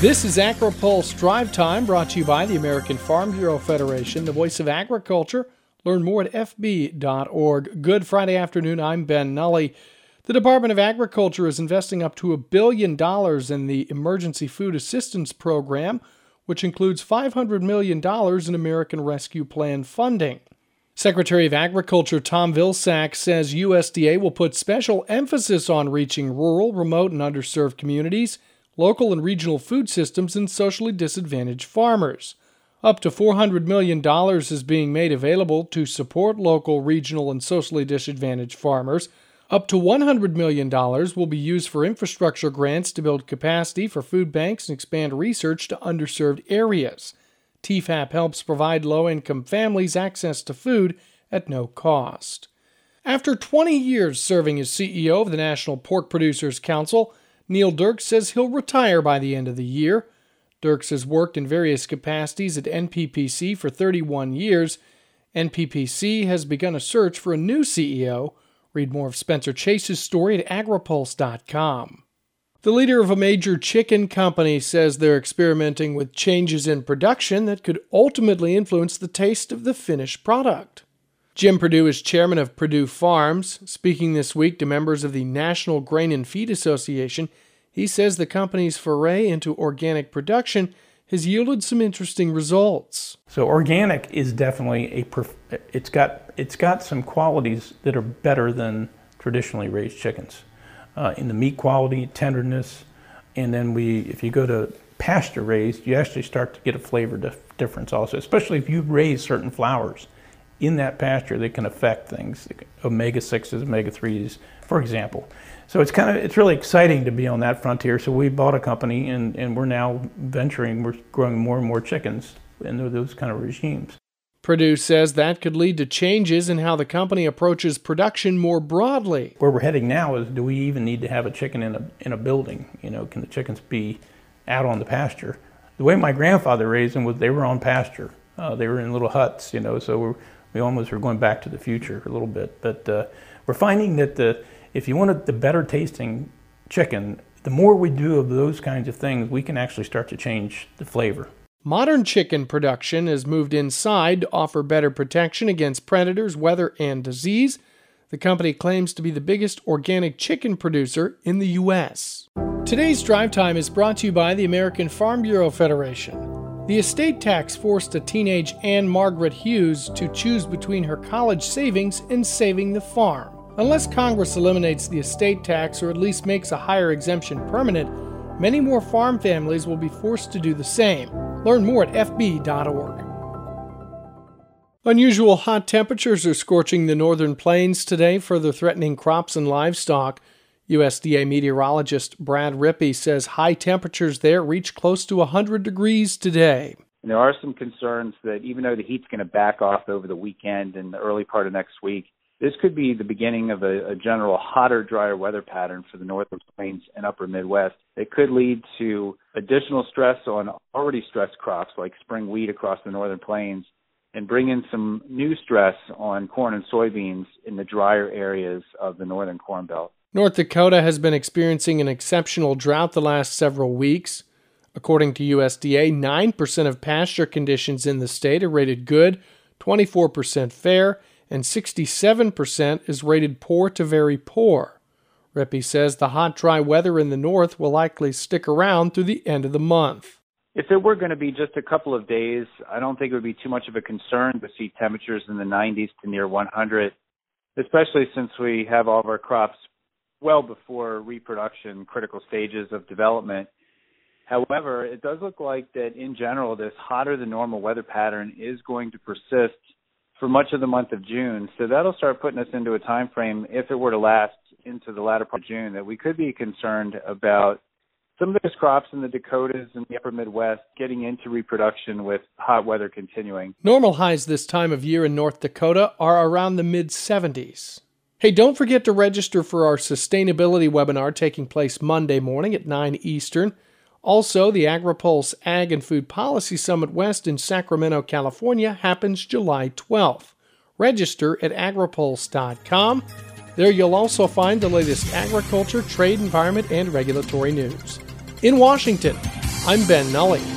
This is AgriPulse Drive Time brought to you by the American Farm Bureau Federation, the voice of agriculture. Learn more at fb.org. Good Friday afternoon. I'm Ben Nuelle. The Department of Agriculture is investing up to a billion dollars in the Emergency Food Assistance Program, which includes $500 million in American Rescue Plan funding. Secretary of Agriculture Tom Vilsack says USDA will put special emphasis on reaching rural, remote, and underserved communities, local and regional food systems, and socially disadvantaged farmers. Up to $400 million is being made available to support local, regional, and socially disadvantaged farmers. Up to $100 million will be used for infrastructure grants to build capacity for food banks and expand research to underserved areas. TEFAP helps provide low income families access to food at no cost. After 20 years serving as CEO of the National Pork Producers Council, Neil Dierks says he'll retire by the end of the year. Dierks has worked in various capacities at NPPC for 31 years. NPPC has begun a search for a new CEO Read more of Spencer Chase's story at agripulse.com. The leader of a major chicken company says they're experimenting with changes in production that could ultimately influence the taste of the finished product. Jim Perdue is chairman of Perdue Farms. Speaking this week to members of the National Grain and Feed Association, he says the company's foray into organic production has yielded some interesting results. So organic is definitely a it's got it's got some qualities that are better than traditionally raised chickens. Uh, in the meat quality, tenderness, and then we if you go to pasture raised, you actually start to get a flavor dif- difference also, especially if you raise certain flowers in that pasture that can affect things, omega 6s, omega 3s, for example. So it's kind of it's really exciting to be on that frontier. So we bought a company and, and we're now venturing, we're growing more and more chickens in those kind of regimes. Perdue says that could lead to changes in how the company approaches production more broadly. Where we're heading now is do we even need to have a chicken in a in a building? You know, can the chickens be out on the pasture? The way my grandfather raised them was they were on pasture. Uh, they were in little huts, you know, so we're, we almost are going back to the future a little bit. But uh, we're finding that the if you want the better tasting chicken, the more we do of those kinds of things, we can actually start to change the flavor. Modern chicken production has moved inside to offer better protection against predators, weather, and disease. The company claims to be the biggest organic chicken producer in the U.S. Today's Drive Time is brought to you by the American Farm Bureau Federation. The estate tax forced a teenage Anne Margaret Hughes to choose between her college savings and saving the farm. Unless Congress eliminates the estate tax or at least makes a higher exemption permanent, many more farm families will be forced to do the same. Learn more at fb.org. Unusual hot temperatures are scorching the northern plains today, further threatening crops and livestock. USDA meteorologist Brad Rippey says high temperatures there reach close to 100 degrees today. There are some concerns that even though the heat's going to back off over the weekend and the early part of next week, this could be the beginning of a, a general hotter, drier weather pattern for the northern plains and upper Midwest. It could lead to additional stress on already stressed crops like spring wheat across the northern plains and bring in some new stress on corn and soybeans in the drier areas of the northern corn belt. North Dakota has been experiencing an exceptional drought the last several weeks. According to USDA, 9% of pasture conditions in the state are rated good, 24% fair, and 67% is rated poor to very poor. Rippey says the hot, dry weather in the north will likely stick around through the end of the month. If it were going to be just a couple of days, I don't think it would be too much of a concern to see temperatures in the 90s to near 100, especially since we have all of our crops well before reproduction critical stages of development. However, it does look like that in general, this hotter than normal weather pattern is going to persist for much of the month of June. So that'll start putting us into a time frame, if it were to last into the latter part of June, that we could be concerned about some of those crops in the Dakotas and the upper Midwest getting into reproduction with hot weather continuing. Normal highs this time of year in North Dakota are around the mid 70s. Hey, don't forget to register for our sustainability webinar taking place Monday morning at 9 Eastern. Also, the AgriPulse Ag and Food Policy Summit West in Sacramento, California happens July 12th. Register at agripulse.com. There you'll also find the latest agriculture, trade, environment, and regulatory news. In Washington, I'm Ben Nuelle.